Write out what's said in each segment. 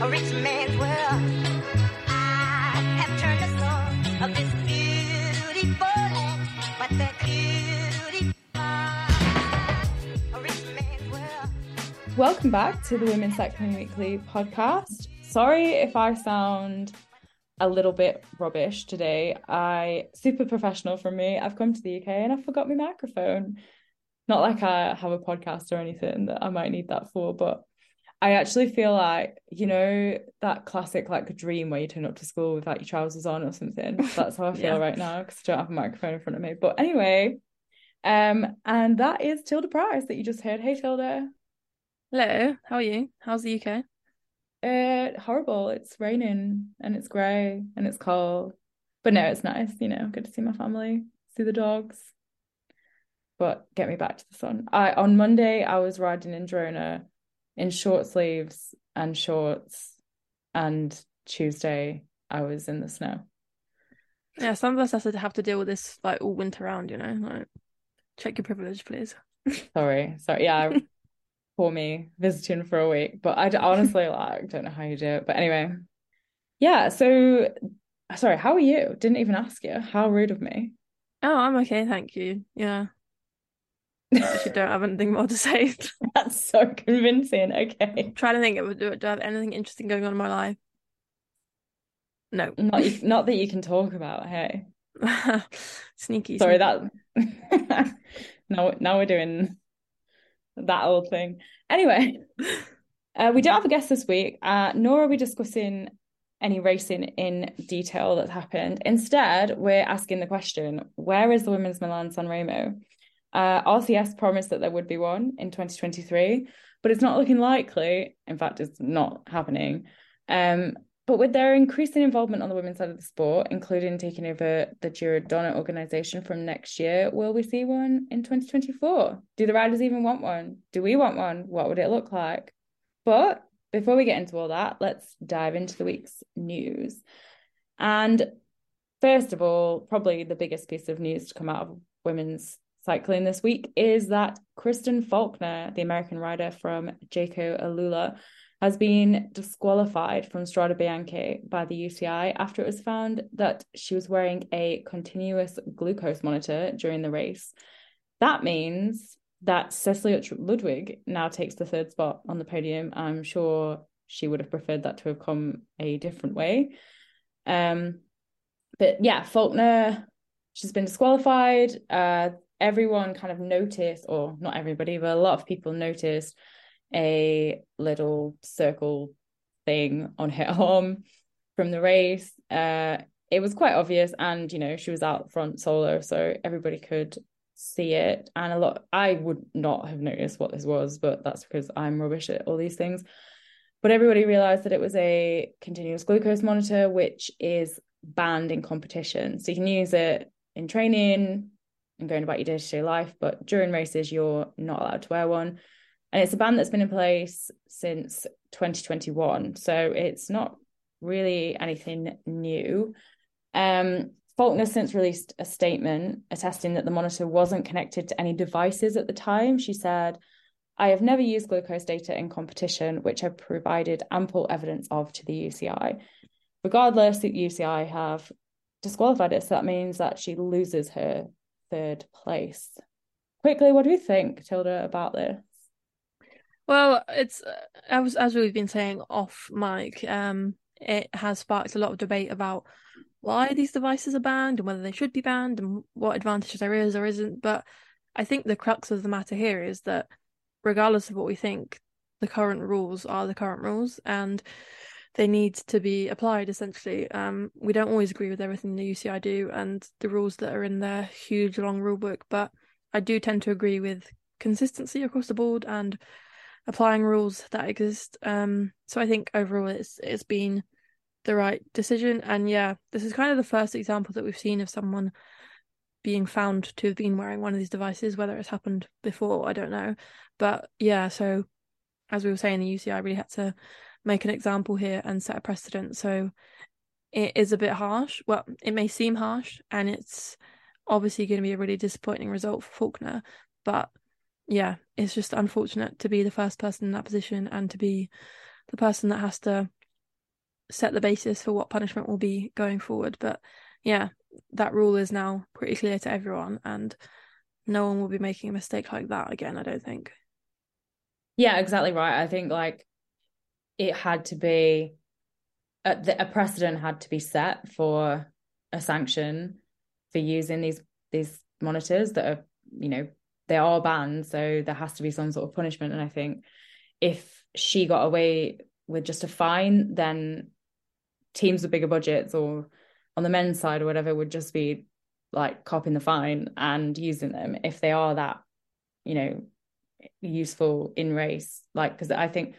a rich man's world. Welcome back to the Women's Cycling Weekly podcast. Sorry if I sound a little bit rubbish today. I super professional from me. I've come to the UK and I forgot my microphone. Not like I have a podcast or anything that I might need that for, but I actually feel like, you know, that classic like dream where you turn up to school with like your trousers on or something. That's how I feel Yeah. right now because I don't have a microphone in front of me. But anyway, um, and that is Tilda Price that you just heard. Hey Tilda. Hello, how are you? How's the UK? Uh, horrible. It's raining and it's grey and it's cold. But no, it's nice, you know, good to see my family, see the dogs. But get me back to the sun. I on Monday I was riding in Girona in short sleeves and shorts, and Tuesday I was in the snow. Yeah, some of us have to have to deal with this like all winter round, you know. Like, check your privilege, please. Sorry, sorry. Yeah, for me visiting for a week. But I honestly like don't know how you do it. But anyway, yeah. So sorry. How are you? Didn't even ask you. How rude of me. Oh, I'm okay, thank you. Yeah, actually don't have anything more to say. That's so convincing. Okay. Trying to think, do, do I have anything interesting going on in my life? No. Not not that you can talk about. Hey, Sneaky. sorry sneaky. that. now, now we're doing that old thing. Anyway, uh, we don't have a guest this week, uh, nor are we discussing any racing in detail that's happened. Instead, we're asking the question: Where is the women's Milan San Remo? Uh, RCS promised that there would be one in 2023, but it's not looking likely. In fact, it's not happening. Um, but with their increasing involvement on the women's side of the sport, including taking over the Giro Donne organization from next year, will we see one in 2024? Do the riders even want one? Do we want one? What would it look like? But before we get into all that, let's dive into the week's news. And first of all, probably the biggest piece of news to come out of women's cycling this week is that Kristen Faulkner, the American rider from Jayco AlUla, has been disqualified from Strade Bianche by the UCI after it was found that she was wearing a continuous glucose monitor during the race. That means that Cecilia Ludwig now takes the third spot on the podium. I'm sure she would have preferred that to have come a different way. Um, but yeah, Faulkner, she's been disqualified. Uh, everyone kind of noticed, or not everybody, but a lot of people noticed a little circle thing on her arm from the race. Uh, it was quite obvious, and you know, she was out front solo, so everybody could see it. And a lot, I would not have noticed what this was, but that's because I'm rubbish at all these things. But everybody realized that it was a continuous glucose monitor, which is banned in competition. So you can use it in training and going about your day to day life, but during races, you're not allowed to wear one. And it's a ban that's been in place since 2021. So it's not really anything new. Um, Faulkner since released a statement attesting that the monitor wasn't connected to any devices at the time. She said, I have never used glucose data in competition, which I've provided ample evidence of to the UCI. Regardless, the UCI have disqualified it. So that means that she loses her third place. Quickly, what do you think, Tilda, about this? Well, it's uh, as as we've been saying off mic, um, it has sparked a lot of debate about why these devices are banned and whether they should be banned and what advantages there is or isn't. But I think the crux of the matter here is that regardless of what we think, the current rules are the current rules and they need to be applied essentially. Um, we don't always agree with everything the UCI do and the rules that are in their huge long rule book, but I do tend to agree with consistency across the board and applying rules that exist. Um, so I think overall it's it's been the right decision. And yeah, this is kind of the first example that we've seen of someone being found to have been wearing one of these devices. Whether it's happened before, I don't know. But yeah, so as we were saying, the UCI really had to make an example here and set a precedent. So it is a bit harsh. Well, it may seem harsh, and it's obviously going to be a really disappointing result for Faulkner. But yeah, it's just unfortunate to be the first person in that position and to be the person that has to set the basis for what punishment will be going forward. But yeah, that rule is now pretty clear to everyone, and no one will be making a mistake like that again. I don't think. Yeah, exactly right. I think like it had to be a, precedent had to be set for a sanction for using these these monitors that are you know they are banned so there has to be some sort of punishment. And i think if she got away with just a fine then teams with bigger budgets or on the men's side or whatever would just be like copying the fine and using them if they are that you know useful in race. Like because i think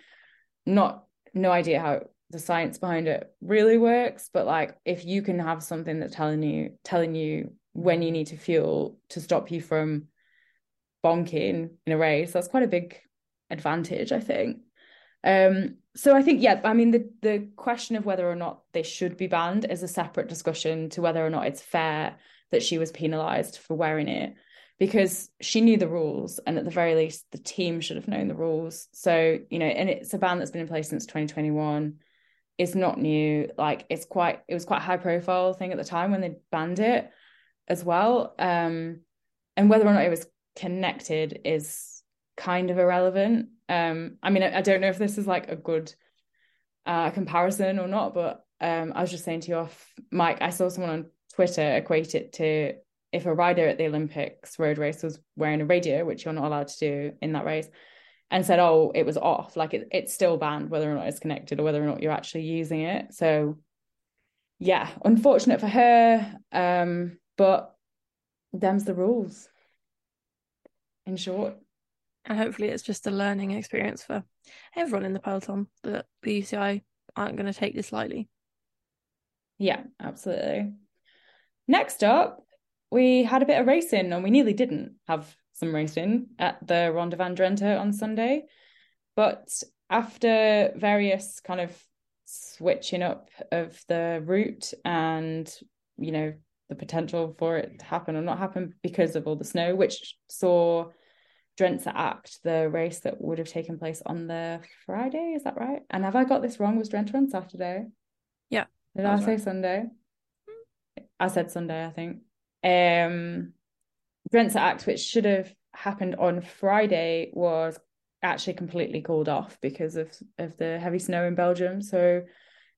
not no idea how the science behind it really works but like if you can have something that's telling you telling you when you need to fuel to stop you from bonking in a race that's quite a big advantage i think. Um so i think yeah i mean the the question of whether or not they should be banned is a separate discussion to whether or not it's fair that she was penalized for wearing it because she knew the rules and at the very least the team should have known the rules. So you know and it's a ban that's been in place since 2021 it's not new. Like it's quite it was quite a high profile thing at the time when they banned it as well. Um and whether or not it was connected is kind of irrelevant. Um i mean I, I don't know if this is like a good uh comparison or not but um i was just saying to you off mike i saw someone on twitter equate it to if a rider at the olympics road race was wearing a radio which you're not allowed to do in that race and said, oh, it was off. Like it, it's still banned, whether or not it's connected or whether or not you're actually using it. So, yeah, unfortunate for her. Um, but them's the rules. In short. And hopefully, it's just a learning experience for everyone in the peloton that the UCI aren't going to take this lightly. Yeah, absolutely. Next up, we had a bit of racing and we nearly didn't have some racing at the Ronde van Drenthe on Sunday. But after various kind of switching up of the route and, you know, the potential for it to happen or not happen because of all the snow, which saw Drentse Acht, the race that would have taken place on the Friday. Is that right? And have I got this wrong? Was Drenthe on Saturday? Yeah. Did I say right. Sunday? Hmm. I said Sunday, I think. Um Drentse Acht, which should have happened on Friday, was actually completely called off because of of the heavy snow in Belgium. So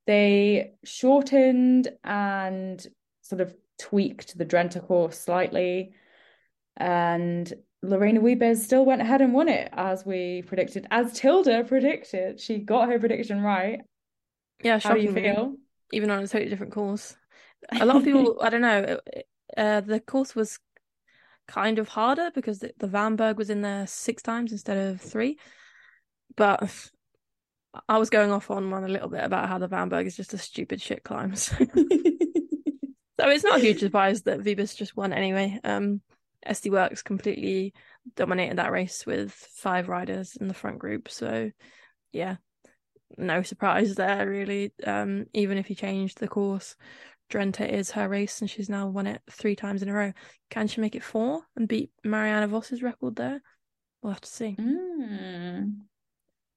they shortened and sort of tweaked the Drenthe course slightly, and Lorena Wiebes still went ahead and won it as we predicted, as Tilda predicted. She got her prediction right. Yeah, how do you feel? Even on a totally different course, a lot of people. I don't know. Uh, the course was kind of harder because the, the VAMberg was in there six times instead of three. But I was going off on one a little bit about how the VAMberg is just a stupid shit climb. So, so it's not a huge surprise that Wiebes just won anyway. Um, SD Worx completely dominated that race with five riders in the front group. So yeah, no surprise there really. Um, even if you changed the course Drenthe is her race and she's now won it three times in a row. Can she make it four and beat Marianne Vos's record there? We'll have to see. Mm.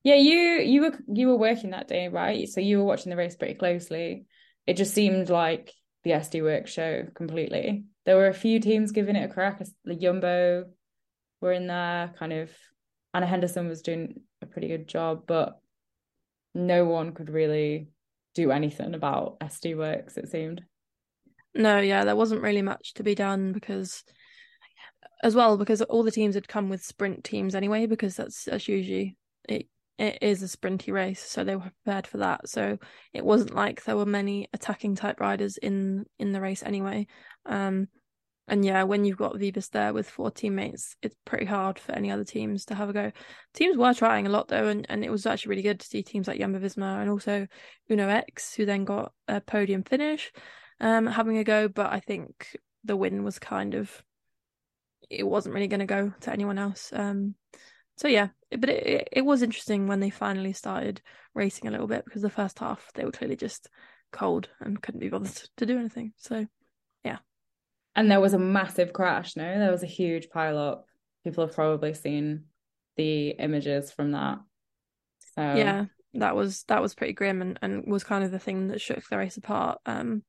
Yeah, you you were you were working that day, right? So you were watching the race pretty closely. It just seemed like the SD Worx show completely. There were a few teams giving it a crack. The Jumbo were in there, kind of. Anna Henderson was doing a pretty good job, but no one could really do anything about SD Worx, it seemed. No, yeah, there wasn't really much to be done because as well, because all the teams had come with sprint teams anyway, because that's that's usually it it is a sprinty race, so they were prepared for that. So it wasn't like there were many attacking type riders in in the race anyway. Um and yeah, when you've got Wiebes there with four teammates, it's pretty hard for any other teams to have a go. Teams were trying a lot though, and, and it was actually really good to see teams like Jumbo Visma and also Uno X, who then got a podium finish, um, having a go. But I think the win was kind of it wasn't really going to go to anyone else. Um, so yeah, but it it was interesting when they finally started racing a little bit because the first half they were clearly just cold and couldn't be bothered to do anything. So yeah. And there was a massive crash, no? There was a huge pile up. People have probably seen the images from that. So Yeah. that was that was pretty grim and, and was kind of the thing that shook the race apart. Um,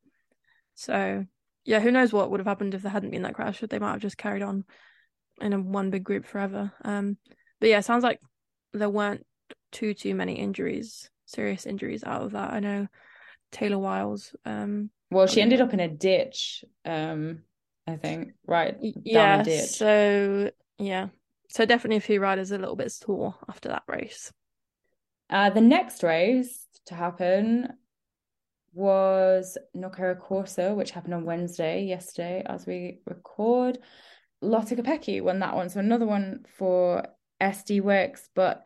so yeah, who knows what would have happened if there hadn't been that crash? But they might have just carried on in a one big group forever. Um, but yeah, sounds like there weren't too too many injuries, serious injuries out of that. I know Taylor Wiles. Um, well, she ended up in a ditch. Um, I think right. Yeah. So yeah, so definitely a few riders a little bit sore after that race. Uh, the next race to happen was Nokere Koerse, which happened on Wednesday, yesterday, as we record. Lotte Kopecky won that one. So another one for SD Worx, But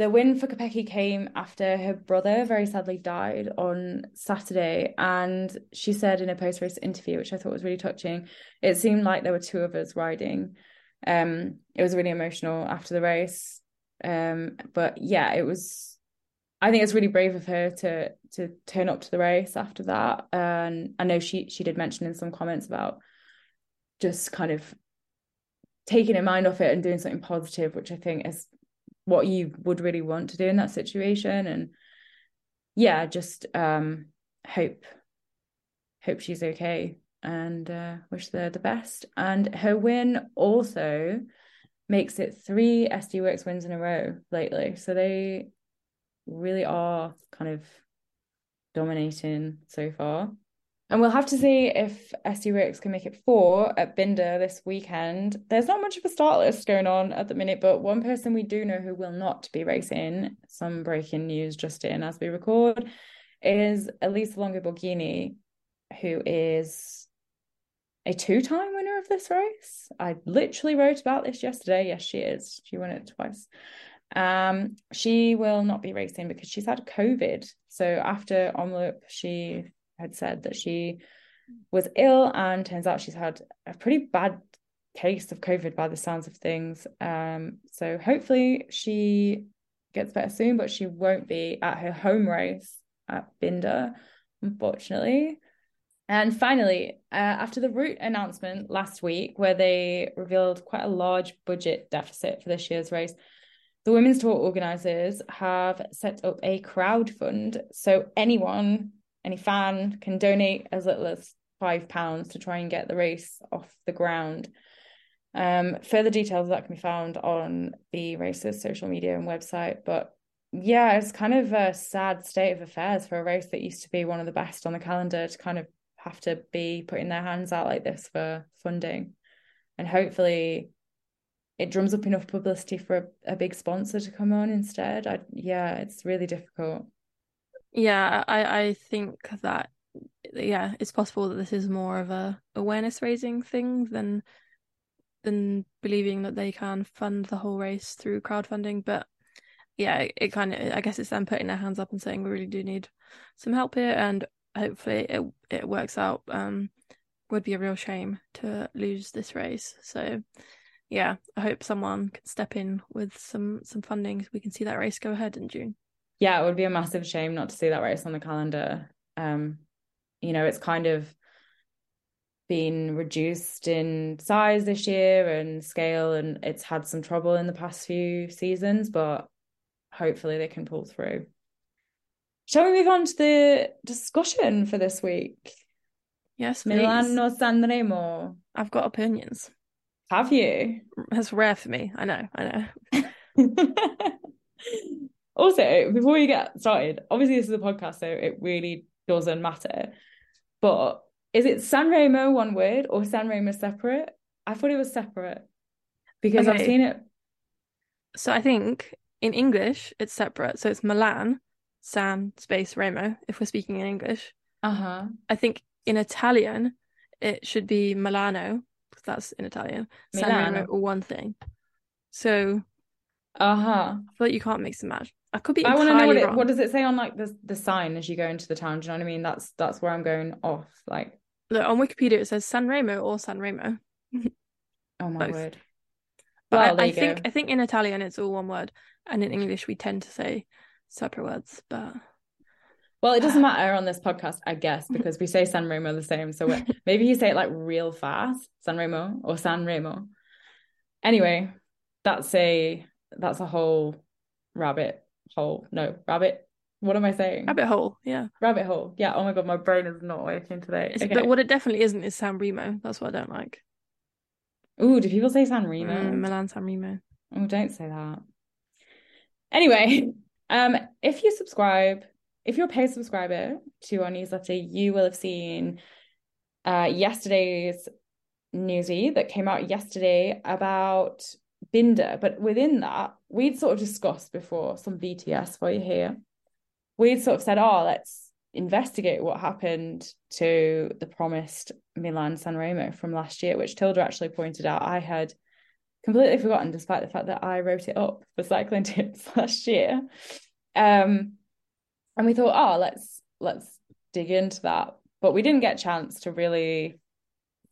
the win for Kopecky came after her brother very sadly died on Saturday. And she said in a post race interview, which I thought was really touching, it seemed like there were two of us riding. Um, it was really emotional after the race. Um, but yeah, it was I think it's really brave of her to to turn up to the race after that. And I know she she did mention in some comments about just kind of taking her mind off it and doing something positive, which I think is what you would really want to do in that situation. And yeah, just um hope hope she's okay and uh, wish her the best. And her win also makes it three SD Worx wins in a row lately. So they really are kind of dominating so far. And we'll have to see if SD Worx can make it four at Binda this weekend. There's not much of a start list going on at the minute, but one person we do know who will not be racing, some breaking news just in as we record, is Elisa Longo Borghini, who is a two-time winner of this race. I literally wrote about this yesterday. Yes, she is. She won it twice. Um, she will not be racing because she's had COVID. So after Omloop, she had said that she was ill, and turns out she's had a pretty bad case of COVID by the sounds of things. Um, so hopefully she gets better soon, but she won't be at her home race at Binda, unfortunately. And finally, uh, after the route announcement last week, where they revealed quite a large budget deficit for this year's race, the Women's Tour organisers have set up a crowd fund. So anyone, any fan, can donate as little as five pounds to try and get the race off the ground. Um, further details of that can be found on the race's social media and website. But yeah, it's kind of a sad state of affairs for a race that used to be one of the best on the calendar to kind of have to be putting their hands out like this for funding. And hopefully it drums up enough publicity for a, a big sponsor to come on instead. I yeah, it's really difficult. Yeah, I I think that yeah, it's possible that this is more of a awareness raising thing than than believing that they can fund the whole race through crowdfunding. But yeah, it, it kind of I guess it's them putting their hands up and saying we really do need some help here, and hopefully it it works out. Um, would be a real shame to lose this race. So yeah, I hope someone can step in with some some funding so we can see that race go ahead in June. Yeah, it would be a massive shame not to see that race on the calendar. Um, you know, it's kind of been reduced in size this year and scale, and it's had some trouble in the past few seasons, but hopefully they can pull through. Shall we move on to the discussion for this week? Yes, please. Milan or Sanremo? I've got opinions. Have you? That's rare for me. I know. I know. also, before we get started, obviously this is a podcast, so it really doesn't matter. But is it Sanremo one word or Sanremo separate? I thought it was separate because okay. I've seen it. So I think in English it's separate. So it's Milan, San space Remo. If we're speaking in English. Uh huh. I think in Italian it should be Milano because that's in Italian. San Remo or one thing. So, uh huh. I feel like you can't mix and match. I could be. I want to know what it, what does it say on like the the sign as you go into the town. Do you know what I mean? That's that's where I'm going off. Like, look on Wikipedia, it says San Remo or San Remo. oh my Both. word! But well, I, I think go. I think in Italian it's all one word, and in English we tend to say separate words. But well, it doesn't matter on this podcast, I guess, because we say San Remo the same. So maybe you say it like real fast, San Remo or San Remo. Anyway, that's a that's a whole rabbit hole. No, rabbit. What am I saying? Rabbit hole, yeah. Rabbit hole. Yeah. Oh my god, my brain is not working today. Okay. But what it definitely isn't is San Remo. That's what I don't like. Ooh, do people say San Remo? Mm, Milan San Remo. Oh, don't say that. Anyway, um, if you subscribe, if you're a paid subscriber to our newsletter, you will have seen uh yesterday's newsy that came out yesterday about Binda. But within that, we'd sort of discussed before some BTS for you here. We'd sort of said, oh, let's investigate what happened to the promised Milan San Remo from last year, which Tilda actually pointed out I had completely forgotten, despite the fact that I wrote it up for cycling tips last year. Um, and we thought, oh, let's let's dig into that, but we didn't get a chance to really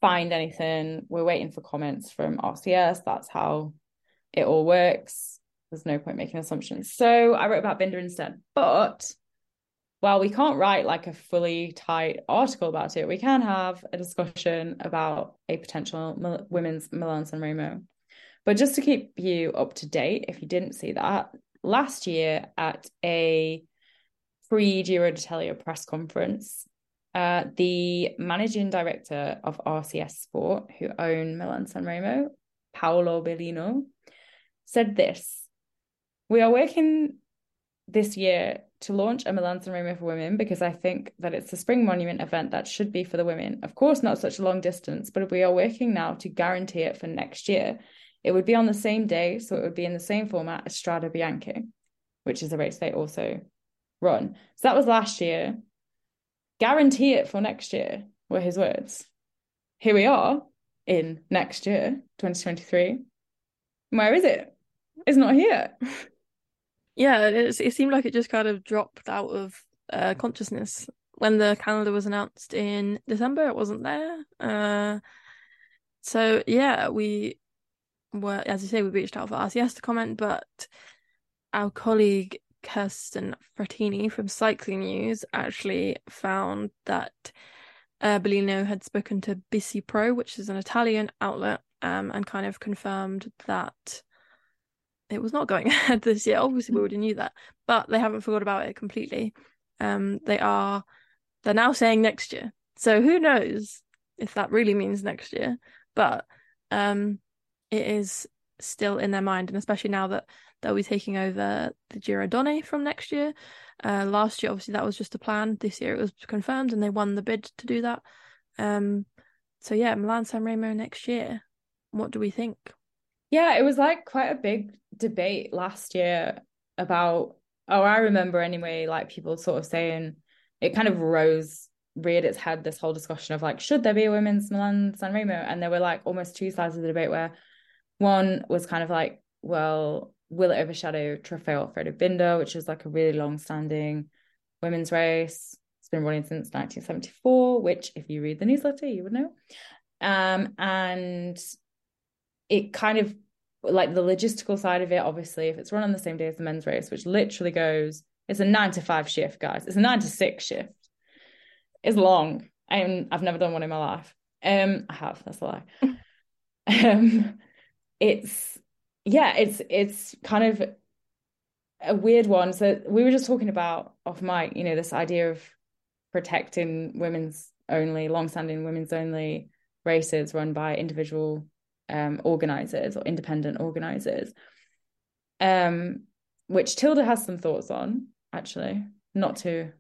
find anything. We're waiting for comments from RCS. That's how it all works. There's no point making assumptions. So I wrote about Binda instead. But while we can't write like a fully tight article about it, we can have a discussion about a potential Mil- women's Milan San Remo. But just to keep you up to date, if you didn't see that, last year at a pre Giro d'Italia press conference, uh, the managing director of RCS Sport, who own Milan San Remo, Paolo Bellino, said this We are working this year to launch a Milan San Remo for women because I think that it's a spring monument event that should be for the women. Of course, not such a long distance, but we are working now to guarantee it for next year. It would be on the same day, so it would be in the same format as Strade Bianche, which is a race they also run. So that was last year. Guarantee it for next year were his words. Here we are in next year, 2023. Where is it? It's not here. Yeah, it's, it seemed like it just kind of dropped out of uh, consciousness when the calendar was announced in December. It wasn't there. Uh, so yeah, we were, as you say, we reached out for RCS to comment, but our colleague Kirsten Frattini from Cycling News actually found that uh, Bellino had spoken to BiciPro, which is an Italian outlet, um, and kind of confirmed that it was not going ahead this year. Obviously, we already knew that, but they haven't forgot about it completely. Um, they are they're now saying next year. So who knows if that really means next year? But um, it is still in their mind, and especially now that they'll be taking over the Giro Donne from next year. Uh, last year, obviously, that was just a plan. This year, it was confirmed, and they won the bid to do that. Um, so yeah, Milan San Remo next year. What do we think? Yeah, it was like quite a big debate last year about, oh, I remember anyway, like people sort of saying it kind of rose, reared its head, this whole discussion of like, should there be a women's Milan San Remo? And there were like almost two sides of the debate where one was kind of like, well, will it overshadow Trofeo Alfredo Binda, which is like a really long standing women's race? It's been running since 1974, which if you read the newsletter, you would know. Um, and it kind of like the logistical side of it, obviously, if it's run on the same day as the men's race, which literally goes, it's a nine to five shift, guys. It's a nine to six shift. It's long. I'm, I've never done one in my life. Um, I have, that's a lie. um, it's yeah, it's it's kind of a weird one. So we were just talking about off mic, you know, this idea of protecting women's only, long-standing women's only races run by individual um organizers or independent organizers. Um, which Tilda has some thoughts on, actually, not to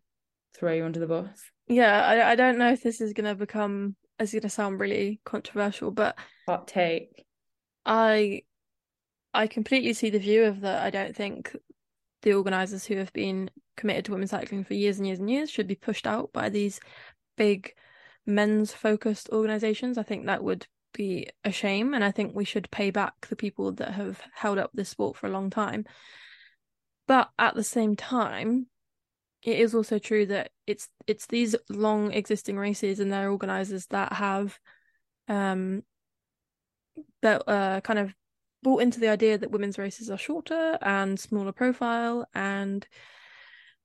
throw you under the bus. Yeah, I, I don't know if this is going to become, it's going to sound really controversial, but Hot take. I I completely see the view of that. I don't think the organisers who have been committed to women's cycling for years and years and years should be pushed out by these big men's focused organisations. I think that would be a shame, and I think we should pay back the people that have held up this sport for a long time. But at the same time, it is also true that it's it's these long existing races and their organisers that have um that uh kind of bought into the idea that women's races are shorter and smaller profile and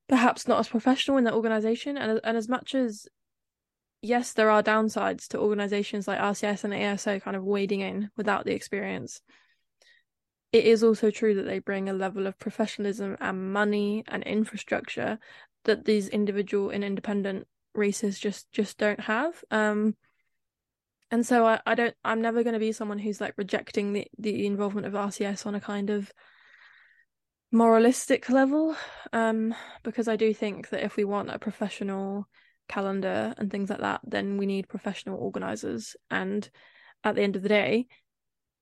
perhaps not as professional in their organization and and as much as yes there are downsides to organizations like RCS and ASO kind of wading in without the experience it is also true that they bring a level of professionalism and money and infrastructure that these individual and independent races just just don't have. Um, and so I, I don't I'm never going to be someone who's like rejecting the the involvement of RCS on a kind of moralistic level um because I do think that if we want a professional calendar and things like that then we need professional organizers. And at the end of the day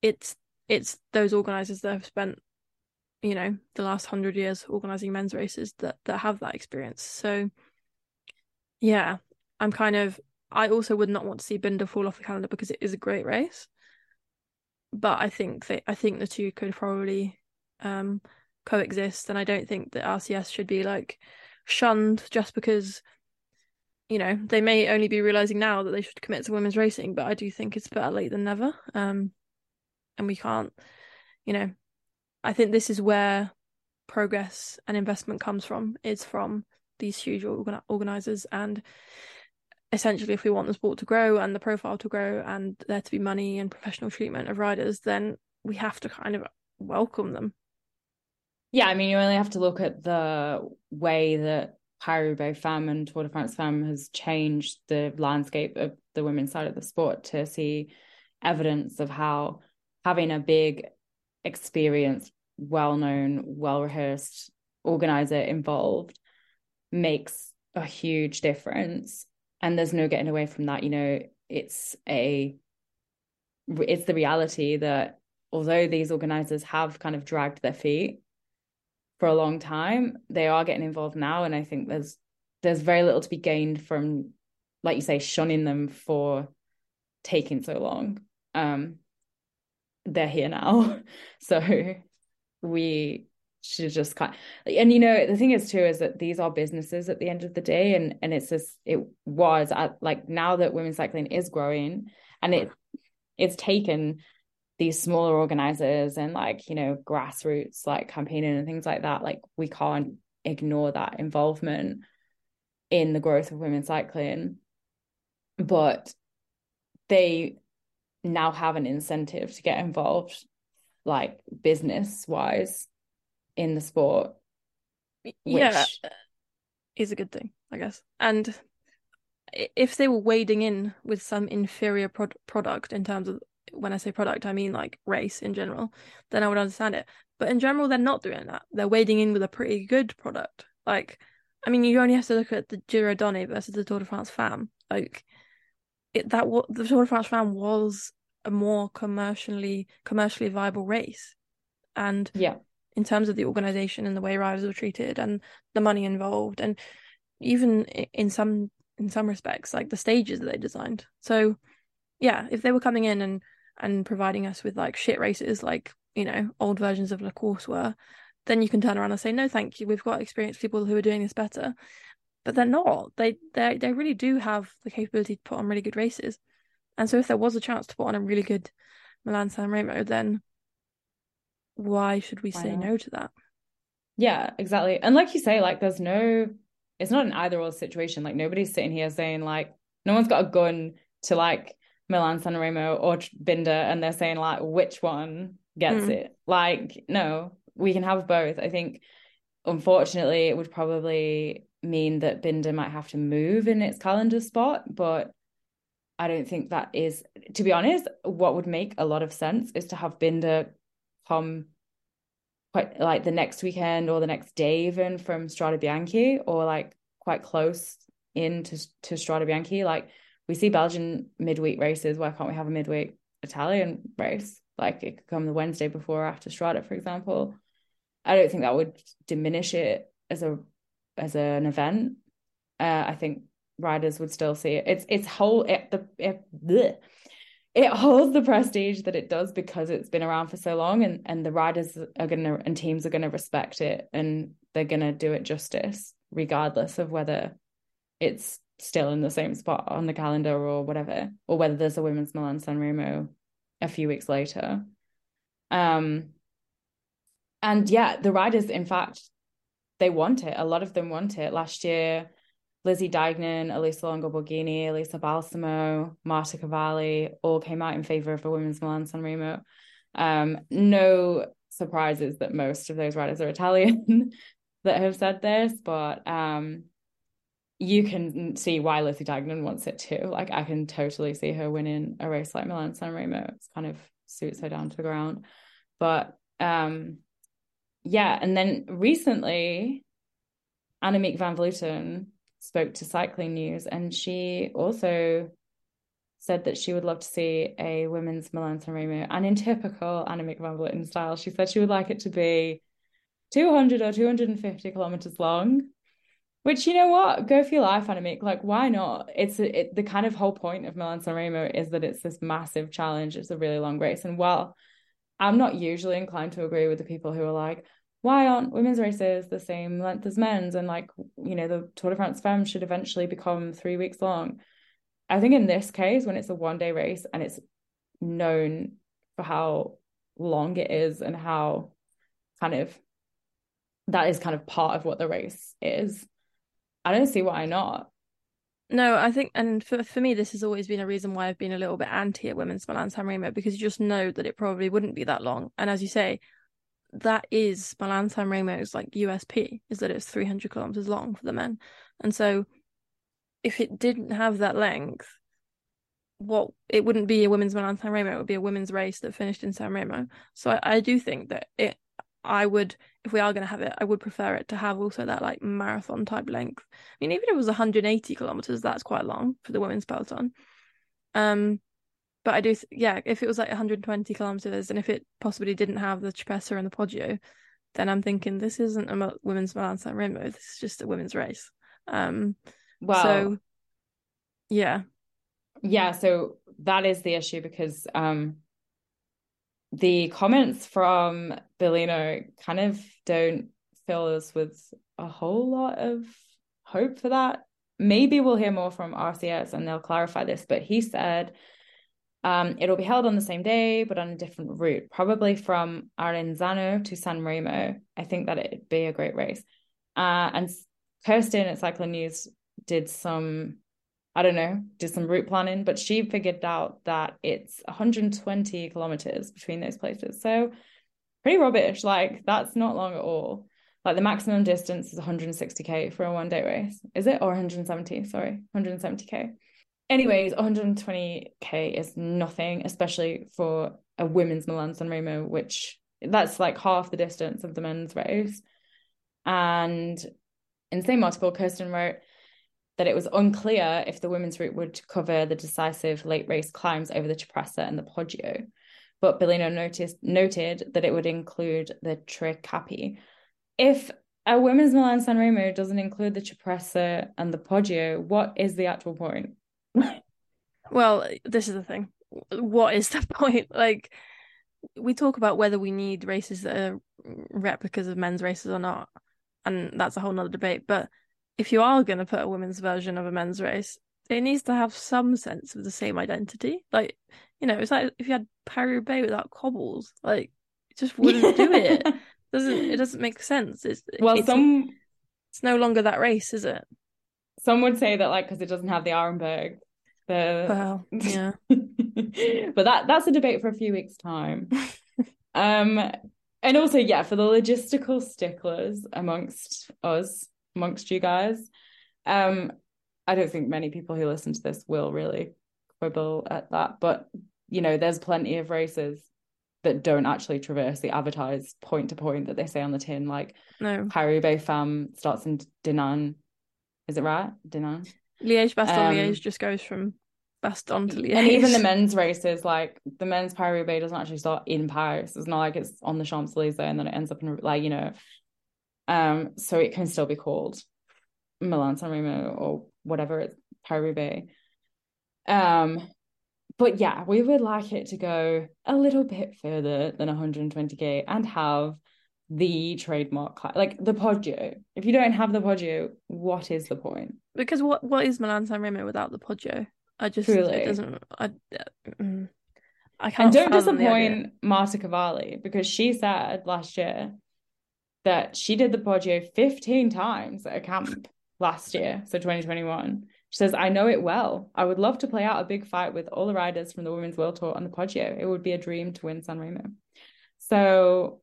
it's it's those organizers that have spent you know the last 100 years organizing men's races that that have that experience. So yeah i'm kind of i also would not want to see Binda fall off the calendar because it is a great race. But i think that i think the two could probably um coexist. And i don't think that rcs should be like shunned just because you know they may only be realizing now that they should commit to women's racing but i do think it's better late than never. Um and we can't you know i think this is where progress and investment comes from is from these huge organ- organizers. And essentially if we want the sport to grow and the profile to grow and there to be money and professional treatment of riders then we have to kind of welcome them. Yeah, I mean, you only have to look at the way that Paris-Roubaix Femme and Tour de France Femme has changed the landscape of the women's side of the sport to see evidence of how having a big, experienced, well-known, well-rehearsed organizer involved makes a huge difference. And there's no getting away from that. You know, it's a it's the reality that although these organizers have kind of dragged their feet for a long time. They are getting involved now and i think there's there's very little to be gained from like you say shunning them for taking so long. Um they're here now. So we should just kind of, and you know the thing is too is that these are businesses at the end of the day and and it's just it was at like now that women's cycling is growing and it it's taken these smaller organizers and like you know grassroots like campaigning and things like that like we can't ignore that involvement in the growth of women's cycling. But they now have an incentive to get involved like business wise in the sport which... yeah is a good thing i guess. And if they were wading in with some inferior pro- product in terms of when I say product, I mean like race in general, then I would understand it. But in general, they're not doing that. They're wading in with a pretty good product. Like, I mean, you only have to look at the Giro Donne versus the Tour de France Femme. Like, it that what the Tour de France Femme was a more commercially commercially viable race, and yeah, in terms of the organization and the way riders were treated and the money involved, and even in some in some respects, like the stages that they designed. So, yeah, if they were coming in and and providing us with like shit races like you know old versions of La Course were, then you can turn around and say no, thank you. We've got experienced people who are doing this better, but they're not. They they they really do have the capability to put on really good races, and so if there was a chance to put on a really good Milan San Remo, then why should we why say not? no to that? Yeah, exactly. And like you say, like there's no, it's not an either or situation. Like nobody's sitting here saying like no one's got a gun to like Milan San Remo or Binda and they're saying like which one gets mm. it. Like, no, we can have both. I think unfortunately it would probably mean that Binda might have to move in its calendar spot, but I don't think that is to be honest, what would make a lot of sense is to have Binda come quite like the next weekend or the next day even from Strade Bianche or like quite close into to Strade Bianche. Like we see Belgian midweek races. Why can't we have a midweek Italian race? Like it could come the Wednesday before or after Strade, for example. I don't think that would diminish it as a as an event. Uh, I think riders would still see it. It's it's whole it the it, bleh. it holds the prestige that it does because it's been around for so long, and and the riders are gonna and teams are gonna respect it, and they're gonna do it justice regardless of whether it's still in the same spot on the calendar or whatever, or whether there's a women's Milan San Remo a few weeks later. Um, and yeah, the riders, in fact, they want it. A lot of them want it. Last year, Lizzie Deignan, Elisa Longo Borghini, Elisa Balsamo, Marta Cavalli all came out in favor of a women's Milan San Remo. Um, no surprises that most of those riders are Italian that have said this, but um, you can see why Lizzie Deignan wants it too. Like I can totally see her winning a race like Milan San Remo. It's kind of suits her down to the ground. But um, yeah, and then recently, Annemiek van Vleuten spoke to Cycling News, and she also said that she would love to see a women's Milan San Remo, and in typical Annemiek van Vleuten style, she said she would like it to be 200 or 250 kilometers long. Which you know what, go for your life, Annemiek. Like, why not? It's a, it, the kind of whole point of Milan San Remo is that it's this massive challenge. It's a really long race, and while I'm not usually inclined to agree with the people who are like, why aren't women's races the same length as men's? And like, you know, the Tour de France Femme should eventually become three weeks long. I think in this case, when it's a one day race and it's known for how long it is and how kind of that is kind of part of what the race is, I don't see why not. No, I think, and for for me, this has always been a reason why I've been a little bit anti at women's Milan San Remo because you just know that it probably wouldn't be that long. And as you say, that is Milan San Remo's like USP is that it's 300 kilometers long for the men. And so if it didn't have that length, what it wouldn't be a women's Milan San Remo, it would be a women's race that finished in San Remo. So I, I do think that it I would if we are going to have it, I would prefer it to have also that like marathon type length. I mean, even if it was 180 kilometers, that's quite long for the women's peloton. Um, but I do, th- yeah, if it was like 120 kilometers and if it possibly didn't have the Cipressa and the Poggio, then I'm thinking this isn't a women's Milan San Remo. This is just a women's race. Um, well, so yeah, yeah. So that is the issue because um, the comments from Bellino kind of don't fill us with a whole lot of hope for that. Maybe we'll hear more from RCS and they'll clarify this, but he said um, it'll be held on the same day, but on a different route, probably from Arenzano to San Remo. I think that it'd be a great race. Uh, and Kirsten at Cycling News did some, I don't know, did some route planning, but she figured out that it's 120 kilometers between those places. So pretty rubbish. Like that's not long at all. Like the maximum distance is 160k for a one day race. Is it or 170? Sorry, 170k anyways 120k is nothing especially for a women's milan san remo which that's like half the distance of the men's race and in the same article kirsten wrote that it was unclear if the women's route would cover the decisive late race climbs over the Cipressa and the Poggio. But Bellino noticed, noted that it would include the Tre Capi. If a women's Milan San Remo doesn't include the Cipressa and the Poggio, what is the actual point? well, this is the thing. What is the point? Like, we talk about whether we need races that are replicas of men's races or not, and that's a whole nother debate. But if you are going to put a women's version of a men's race, it needs to have some sense of the same identity. Like, you know, it's like if you had Paris-Roubaix without cobbles, like, it just wouldn't do it. doesn't it doesn't make sense? It's well, it's, some it's no longer that race, is it? Some would say that like because it doesn't have the Arenberg, the well, yeah. but that that's a debate for a few weeks time. um, and also yeah, for the logistical sticklers amongst us, amongst you guys, um, I don't think many people who listen to this will really quibble at that. But you know, there's plenty of races that don't actually traverse the advertised point to point that they say on the tin, like no. Paris Femme starts in Denain is it right? Denain. Liège, Bastogne, um, Liège just goes from Bastogne to Liège. And even the men's races, like the men's Paris-Roubaix doesn't actually start in Paris. It's not like it's on the Champs Elysees and then it ends up in like you know. Um, so it can still be called Milan San Remo or whatever it's Paris-Roubaix. Um, but yeah, we would like it to go a little bit further than 120k and have the trademark like the Poggio. If you don't have the Poggio, what is the point? Because what what is Milan San Remo without the Poggio? I just Truly. it doesn't. I mm, I can't. And don't disappoint Marta Cavalli because she said last year that she did the Poggio 15 times at a camp last year, so 2021. She says, I know it well. I would love to play out a big fight with all the riders from the Women's World Tour on the Poggio. It would be a dream to win San Remo. So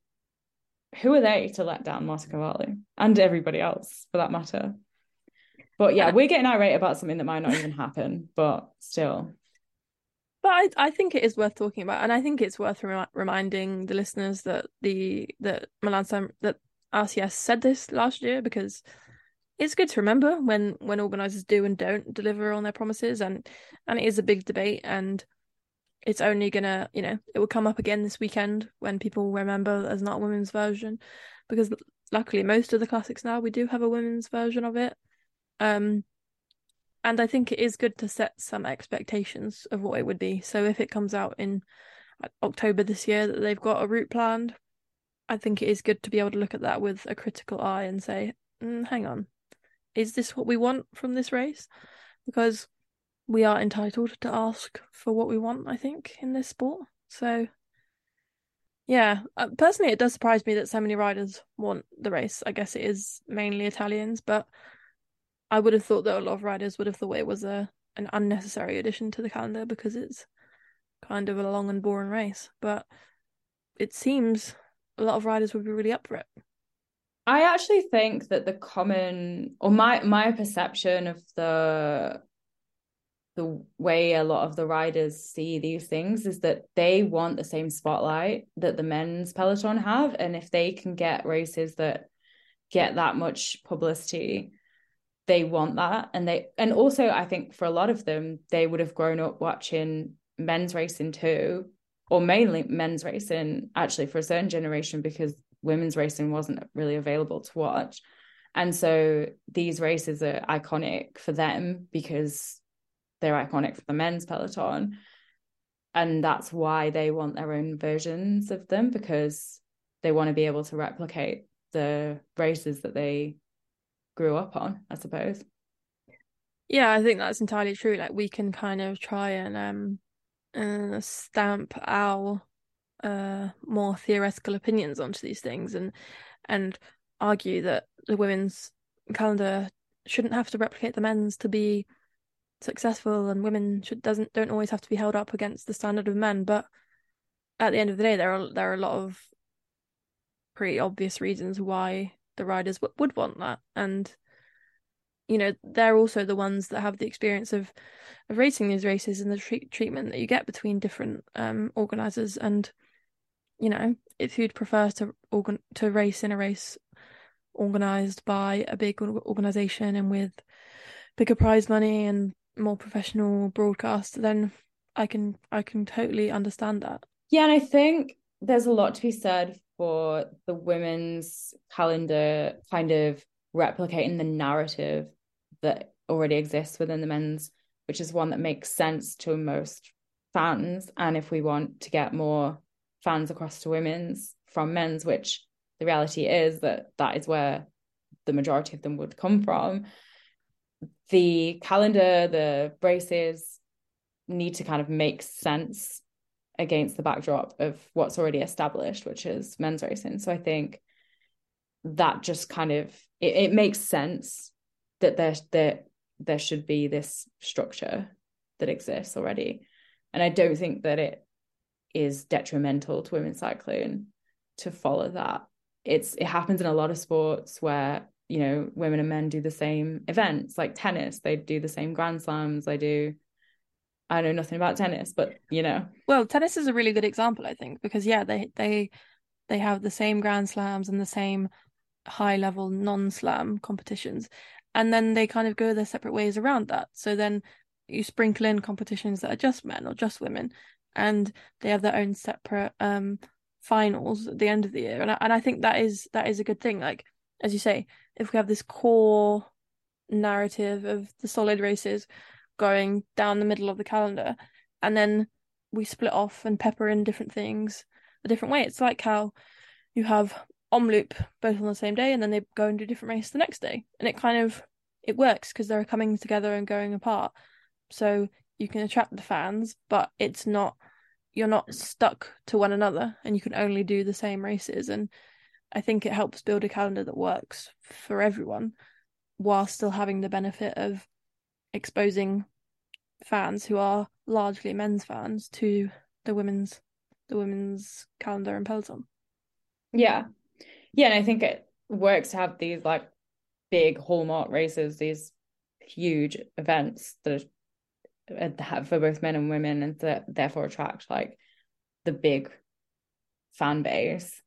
who are they to let down Marta Cavalli and everybody else for that matter? But yeah, we're getting irate about something that might not even happen, but still. But I, I think it is worth talking about, and I think it's worth remi- reminding the listeners that the that Milan San that RCS said this last year because it's good to remember when when organisers do and don't deliver on their promises, and and it is a big debate, and it's only gonna you know it will come up again this weekend when people remember there's not a women's version, because luckily most of the classics now we do have a women's version of it, um, and I think it is good to set some expectations of what it would be. So if it comes out in October this year that they've got a route planned, I think it is good to be able to look at that with a critical eye and say, mm, hang on, is this what we want from this race? Because we are entitled to ask for what we want, I think, in this sport. So, yeah, uh, personally, it does surprise me that so many riders want the race. I guess it is mainly Italians, but I would have thought that a lot of riders would have thought it was a an unnecessary addition to the calendar because it's kind of a long and boring race. But it seems a lot of riders would be really up for it. I actually think that the common or my my perception of the the way a lot of the riders see these things is that they want the same spotlight that the men's peloton have. And if they can get races that get that much publicity they want that. And they and also i think for a lot of them they would have grown up watching men's racing too or mainly men's racing actually for a certain generation because women's racing wasn't really available to watch and so these races are iconic for them because they're iconic for the men's peloton and that's why they want their own versions of them because they want to be able to replicate the races that they grew up on, I suppose. Yeah, I think that's entirely true. Like we can kind of try and um uh, stamp our uh more theoretical opinions onto these things and and argue that the women's calendar shouldn't have to replicate the men's to be successful and women should doesn't don't always have to be held up against the standard of men. But at the end of the day there are there are a lot of pretty obvious reasons why the riders w- would want that. And you know they're also the ones that have the experience of of racing these races and the treat- treatment that you get between different um organizers and you know if you'd prefer to organ to race in a race organized by a big organization and with bigger prize money and more professional broadcast then i can i can totally understand that. Yeah and i think there's a lot to be said for the women's calendar kind of replicating the narrative that already exists within the men's, which is one that makes sense to most fans. And if we want to get more fans across to women's from men's, which the reality is that that is where the majority of them would come from, the calendar, the braces need to kind of make sense against the backdrop of what's already established, which is men's racing. So I think that just kind of it, it makes sense that there there there should be this structure that exists already. And I don't think that it is detrimental to women's cycling to follow that. It's it happens in a lot of sports where you know women and men do the same events, like tennis. They do the same grand slams. They do I know nothing about tennis, but you know. Well, tennis is a really good example, I think, because yeah, they they they have the same Grand Slams and the same high level non slam competitions. And then they kind of go their separate ways around that. So then you sprinkle in competitions that are just men or just women, and they have their own separate um finals at the end of the year. And I, and I think that is that is a good thing. Like as you say, if we have this core narrative of the solid races going down the middle of the calendar and then we split off and pepper in different things a different way it's like how you have omloop both on the same day and then they go and do different races the next day and it kind of it works because they're coming together and going apart so you can attract the fans but it's not you're not stuck to one another and you can only do the same races and i think it helps build a calendar that works for everyone while still having the benefit of exposing fans who are largely men's fans to the women's the women's calendar and peloton. Yeah. Yeah, and I think it works to have these like big hallmark races, these huge events uh, that have for both men and women, and that therefore attract like the big fan base.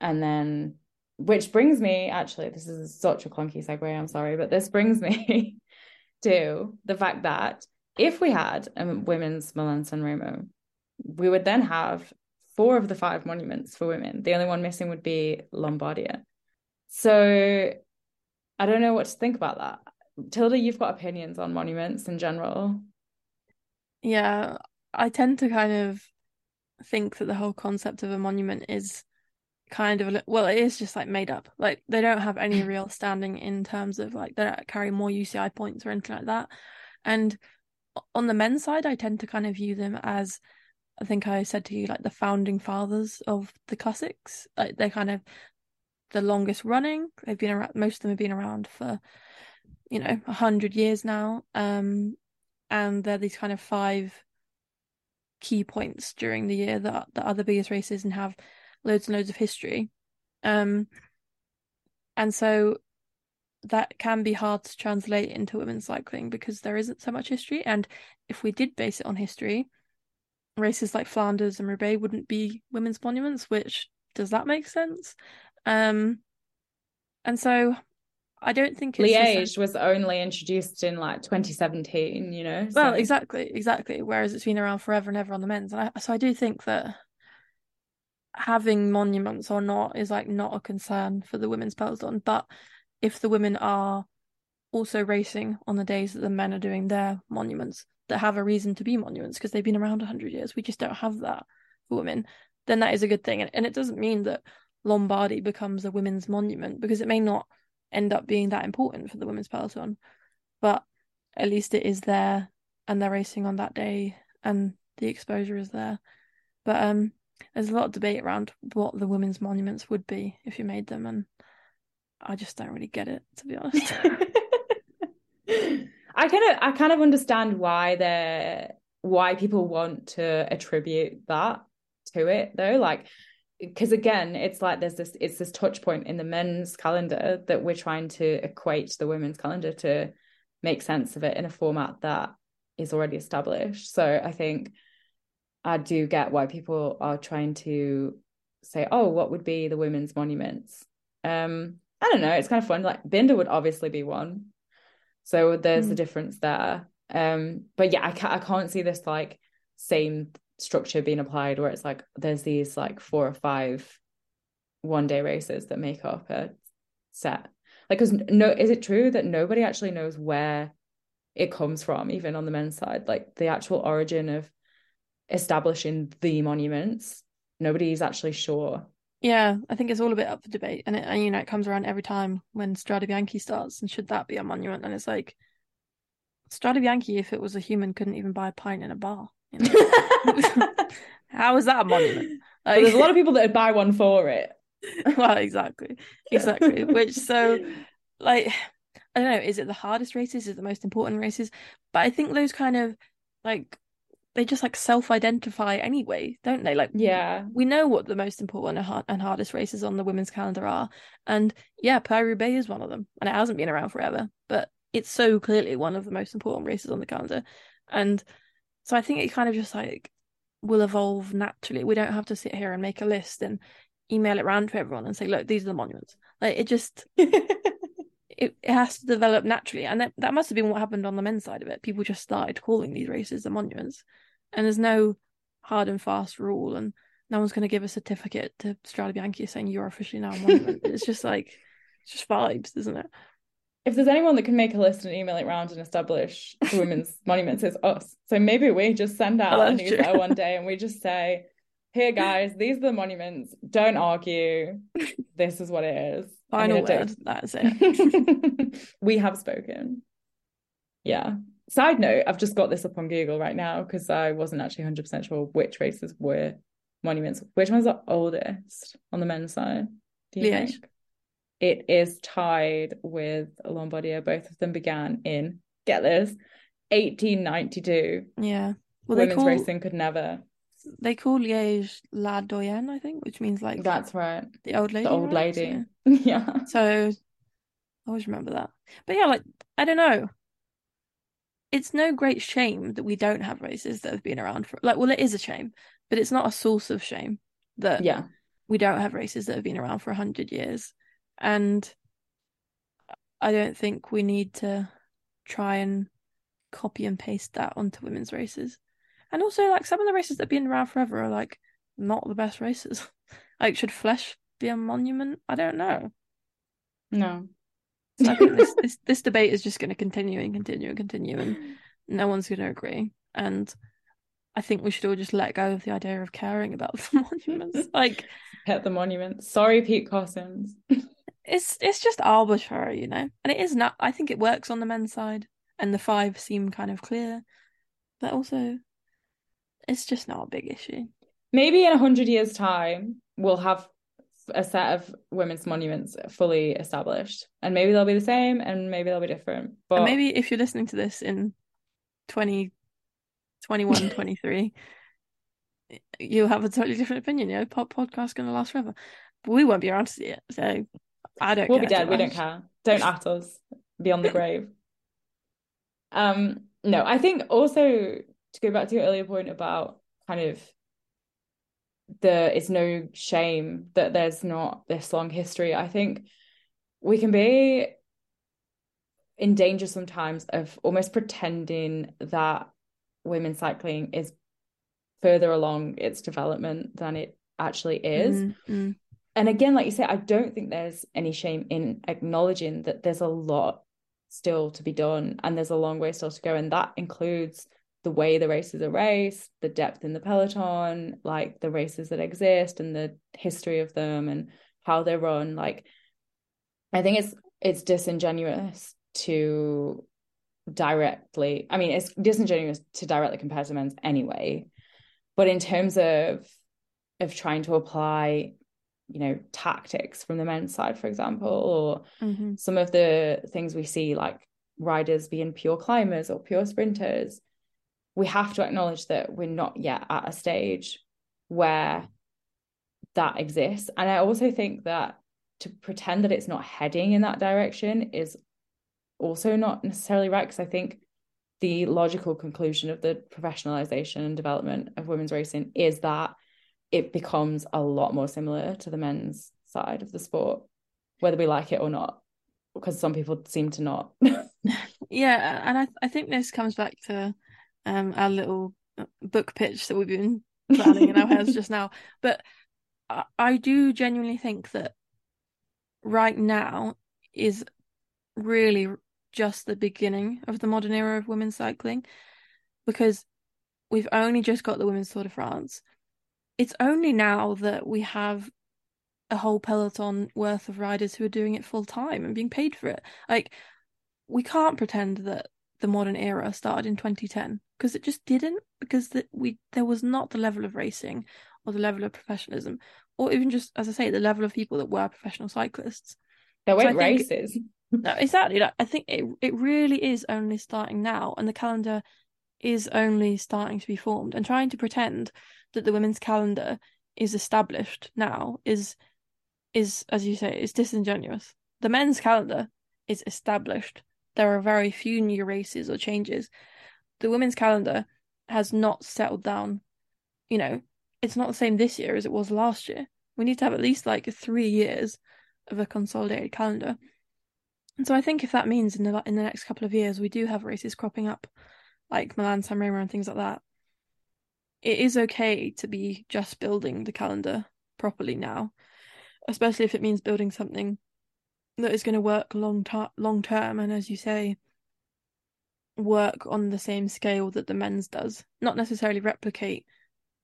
And then, which brings me actually, this is such a clunky segue, I'm sorry, but this brings me to the fact that if we had a women's Milan San Remo, we would then have four of the five monuments for women. The only one missing would be Lombardia. So I don't know what to think about that. Tilda, you've got opinions on monuments in general. Yeah, I tend to kind of think that the whole concept of a monument is kind of a, well, it is just like made up. Like they don't have any real standing in terms of like they don't carry more UCI points or anything like that. And on the men's side, I tend to kind of view them as I think I said to you like the founding fathers of the classics. Like they're kind of the longest running. They've been around. Most of them have been around for you know a hundred years now. Um, and they're these kind of five key points during the year that that are the biggest races and have loads and loads of history. Um, and so that can be hard to translate into women's cycling because there isn't so much history. And if we did base it on history, races like Flanders and Roubaix wouldn't be women's monuments, which does that make sense? Um, and so I don't think it's Liège was only introduced in like 2017, you know. So. Well, exactly, exactly. Whereas it's been around forever and ever on the men's, and I, so I do think that having monuments or not is like not a concern for the women's peloton. But if the women are also racing on the days that the men are doing their monuments that have a reason to be monuments because they've been around 100 years, we just don't have that for women, then that is a good thing. And, and it doesn't mean that Lombardy becomes a women's monument because it may not end up being that important for the women's peloton, but at least it is there and they're racing on that day and the exposure is there. But um, there's a lot of debate around what the women's monuments would be if you made them, and I just don't really get it to be honest. I kind of I kind of understand why they're why people want to attribute that to it though like because again it's like there's this it's this touch point in the men's calendar that we're trying to equate the women's calendar to make sense of it in a format that is already established. So i think i do get why people are trying to say oh what would be the women's monuments? Um i don't know it's kind of fun like Binda would obviously be one so there's mm. a difference there. Um but yeah I can't, I can't see this like same structure being applied where it's like there's these like four or five one day races that make up a set. Like because no is it true that nobody actually knows where it comes from even on the men's side? Like the actual origin of establishing the monuments nobody's actually sure yeah i think it's all a bit up for debate and, it, and you know it comes around every time when strade bianche starts and should that be a monument and it's like strade bianche if it was a human couldn't even buy a pint in a bar you know? How is that a monument? Like, there's a lot of people that would buy one for it. well, exactly, exactly. Which so, like, I don't know. Is it the hardest races? Is it the most important races? But I think those kind of like they just like self-identify anyway, don't they? Like, yeah, we know what the most important and hardest races on the women's calendar are, and yeah, Paris Roubaix is one of them, and it hasn't been around forever, but it's so clearly one of the most important races on the calendar, and so I think it kind of just like will evolve naturally. We don't have to sit here and make a list and email it around to everyone and say, look, these are the monuments. Like it just it, it has to develop naturally. And that, that must have been what happened on the men's side of it. People just started calling these races the monuments. And there's no hard and fast rule and no one's gonna give a certificate to Strade Bianche saying you're officially now a monument. it's just like it's just vibes, isn't it? if there's anyone that can make a list and email it around and establish women's monuments, it's us. So maybe we just send out a newsletter one day and we just say, "Here, guys, these are the monuments. Don't argue. This is what it is." Final word. That's it. we have spoken. Yeah. Side note: I've just got this up on Google right now because I wasn't actually 100 percent sure which races were monuments. Which one's the oldest on the men's side? Do you Liège. think? it is tied with Lombardia. Both of them began in, get this, 1892. Yeah. Well, Women's call... racing could never they call Liège La Doyenne, I think, which means like That's right. the old lady. The old right? lady. So, Yeah. so I always remember that. But yeah, like I don't know. It's no great shame that we don't have races that have been around for like well, it is a shame, but it's not a source of shame that Yeah. we don't have races that have been around for a hundred years. And I don't think we need to try and copy and paste that onto women's races. And also like some of the races that have been around forever are like not the best races. like should Flèche be a monument? I don't know. No. I think this, this this debate is just going to continue and continue and continue, and no one's going to agree. And I think we should all just let go of the idea of caring about the monuments. Like Hit the monuments. Sorry, Pete Cossins. it's it's just arbitrary, you know. And it is not. I think it works on the men's side, and the five seem kind of clear, but also it's just not a big issue. Maybe in a hundred years' time, we'll have a set of women's monuments fully established, and maybe they'll be the same, and maybe they'll be different. But And maybe if you're listening to this in 20, 21, 23, you'll have a totally different opinion. You know, pop podcast's going to last forever, but we won't be around to see it. So I don't. we'll be care too dead. We don't care. Don't at us beyond the grave. Um, no, I think also to go back to your earlier point about kind of the it's no shame that there's not this long history. I think we can be in danger sometimes of almost pretending that women's cycling is further along its development than it actually is. Mm, mm. And again, like you say, I don't think there's any shame in acknowledging that there's a lot still to be done and there's a long way still to go. And that includes the way the races are raced, the depth in the peloton, like the races that exist and the history of them and how they're run. Like I think it's it's disingenuous to directly I mean it's disingenuous to directly compare to men's anyway. But in terms of of trying to apply you know tactics from the men's side for example or Mhm. some of the things we see like riders being pure climbers or pure sprinters we have to acknowledge that we're not yet at a stage where that exists and i also think that to pretend that it's not heading in that direction is also not necessarily right because i think the logical conclusion of the professionalization and development of women's racing is that it becomes a lot more similar to the men's side of the sport, whether we like it or not, because some people seem to not. Yeah, and I I think this comes back to um our little uh, book pitch that we've been planning in our heads just now. But I, I do genuinely think that right now is really just the beginning of the modern era of women's cycling because we've only just got the women's Tour de France. It's only now that we have a whole peloton worth of riders who are doing it full time and being paid for it. Like we can't pretend that the modern era started in 2010 because it just didn't because that we there was not the level of racing or the level of professionalism or even just as I say the level of people that were professional cyclists. there weren't think- races. No, exactly. Like, I think it it really is only starting now, and the calendar is only starting to be formed. And trying to pretend that the women's calendar is established now is is, as you say, is disingenuous. The men's calendar is established. There are very few new races or changes. The women's calendar has not settled down. You know, it's not the same this year as it was last year. We need to have at least like three years of a consolidated calendar. And so I think if that means in the in the next couple of years we do have races cropping up, like Milan San Remo and things like that, it is okay to be just building the calendar properly now, especially if it means building something that is going to work long ter- long term and as you say, work on the same scale that the men's does. Not necessarily replicate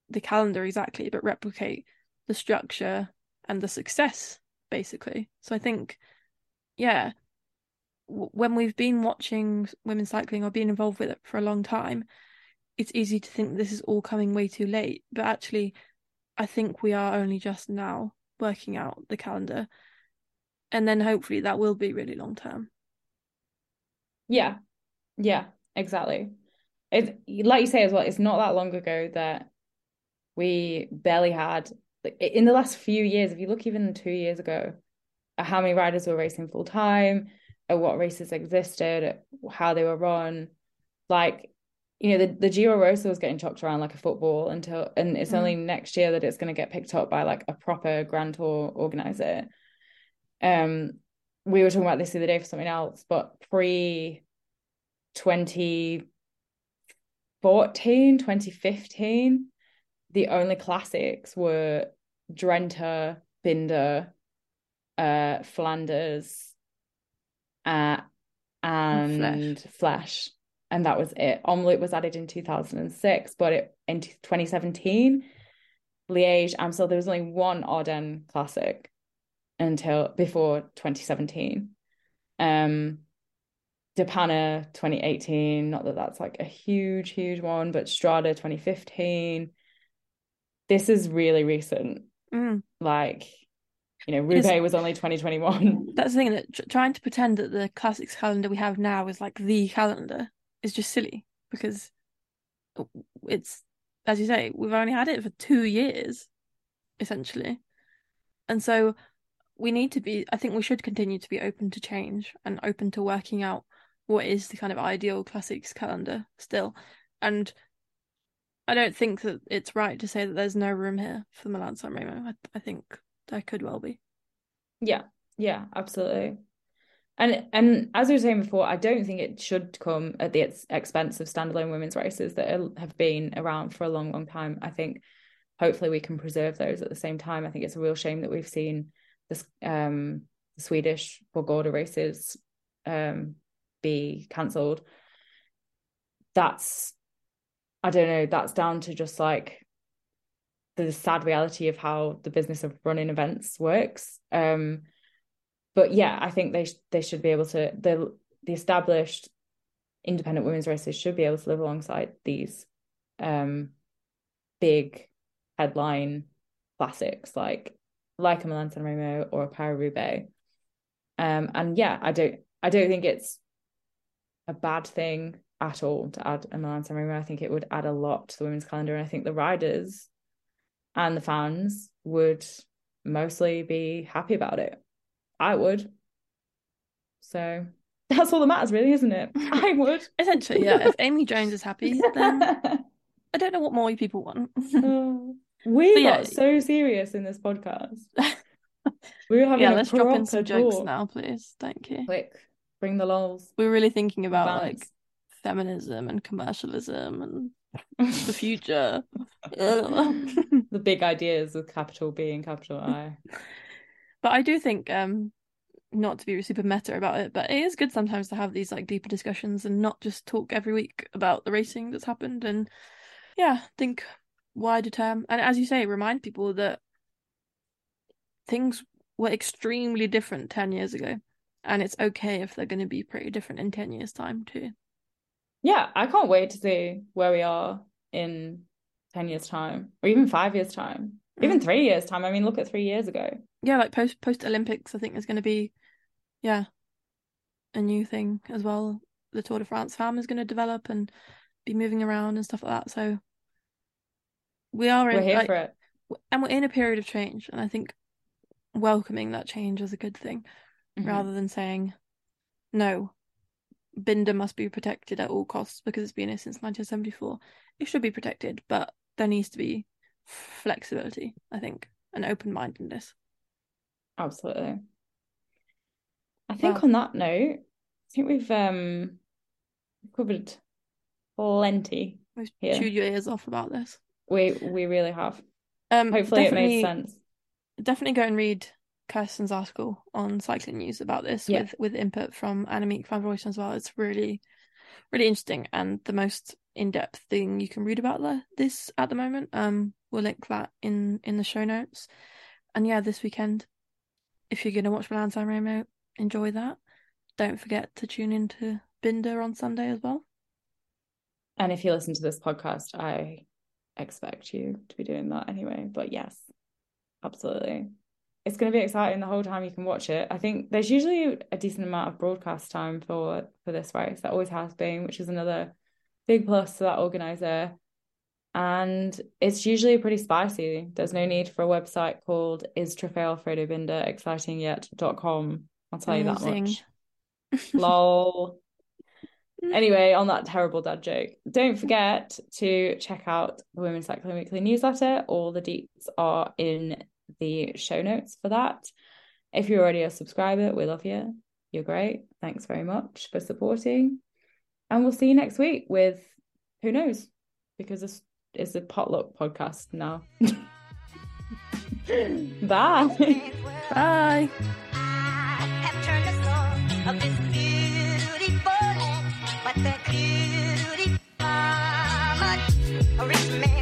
the calendar exactly, but replicate the structure and the success basically. So I think, yeah, when we've been watching women's cycling or been involved with it for a long time, it's easy to think this is all coming way too late. But actually, I think we are only just now working out the calendar. And then hopefully that will be really long term. Yeah, yeah, exactly. It like you say as well. It's not that long ago that we barely had in the last few years. If you look even two years ago, at how many riders were racing full time, at what races existed, how they were run, like you know the, the Giro Rosa was getting chucked around like a football until and it's mm. only next year that it's going to get picked up by like a proper grand tour organizer um we were talking about this the other day for something else but pre 2014 2015 the only classics were Drenthe Binda uh Flanders uh and Flèche. Flèche and that was it. Omloop was added in 2006, but it, in 2017, Liège, Amstel, there was only one Ardennes Classic until before 2017. Um, De Panne 2018, not that that's like a huge, huge one, but Strade 2015. This is really recent. Mm. Like, you know, Roubaix was only 2021. That's the thing that trying to pretend that the classics calendar we have now is like the calendar is just silly because it's as you say we've only had it for two years essentially and so we need to be i think we should continue to be open to change and open to working out what is the kind of ideal classics calendar still. And i don't think that it's right to say that there's no room here for milan san remo. I, I think there could well be. Yeah. Yeah absolutely. And and as we were saying before, I don't think it should come at the expense of standalone women's races that have been around for a long, long time. I think hopefully we can preserve those at the same time. I think it's a real shame that we've seen this um, the Swedish Vårgårda races um, be cancelled. That's I don't know. That's down to just like the sad reality of how the business of running events works. Um, but yeah, I think they sh- they should be able to the the established independent women's races should be able to live alongside these um big headline classics like like a Milan San Remo or a Paris Roubaix. Um and yeah, I don't I don't think it's a bad thing at all to add a Milan San Remo. I think it would add a lot to the women's calendar, and I think the riders and the fans would mostly be happy about it. I would. So that's all that matters, really, isn't it? I would. Essentially, yeah. If Amy Jones is happy, then I don't know what more people want. We but got yeah. so serious in this podcast. We were having yeah. let's drop in some jokes now, please. Thank you. Quick, bring the lols. We are really thinking about Balance. like feminism and commercialism and the future. the big ideas with capital B and capital I. But I do think, um, not to be super meta about it, but it is good sometimes to have these like deeper discussions and not just talk every week about the racing that's happened. And yeah, think wider term. And as you say, remind people that things were extremely different 10 years ago. And it's okay if they're going to be pretty different in 10 years' time, too. Yeah, I can't wait to see where we are in 10 years' time or even five years' time, even mm. three years' time. I mean, look at three years ago yeah, like post post Olympics, I think is going to be, yeah, a new thing as well. The Tour de France Femmes is going to develop and be moving around and stuff like that. So we are in, we're here like, for it, and we're in a period of change. And I think welcoming that change is a good thing, mm-hmm. rather than saying no. Binda must be protected at all costs because it's been here since 1974. It should be protected, but there needs to be flexibility, I think, and open mindedness. Absolutely. I think on that note, I think we've um covered plenty. We've here. chewed your ears off about this. We we really have. Um, Hopefully, it made sense. Definitely go and read Kirsten's article on Cycling News about this yeah. with with input from Annemiek van Vleuten as well. It's really really interesting and the most in depth thing you can read about the, this at the moment. Um, we'll link that in in the show notes. And yeah, this weekend if you're going to watch Milan San Remo, enjoy that. Don't forget to tune into Binda on Sunday as well. And if you listen to this podcast, I expect you to be doing that anyway. But yes, absolutely. It's going to be exciting the whole time you can watch it. I think there's usually a decent amount of broadcast time for for this race. That always has been, which is another big plus to that organizer. and it's usually pretty spicy. There's no need for a website called is Trofeo Alfredo Binda exciting yet.com. I'll tell you that much. Lol. Mm. Anyway, on that terrible dad joke, don't forget to check out the Women's Cycling Weekly newsletter. All the deets are in the show notes for that. If you're already a subscriber, we love you. You're great. Thanks very much for supporting. And we'll see you next week with who knows? Because this is a potluck podcast now. Bye. Bye. a rich man.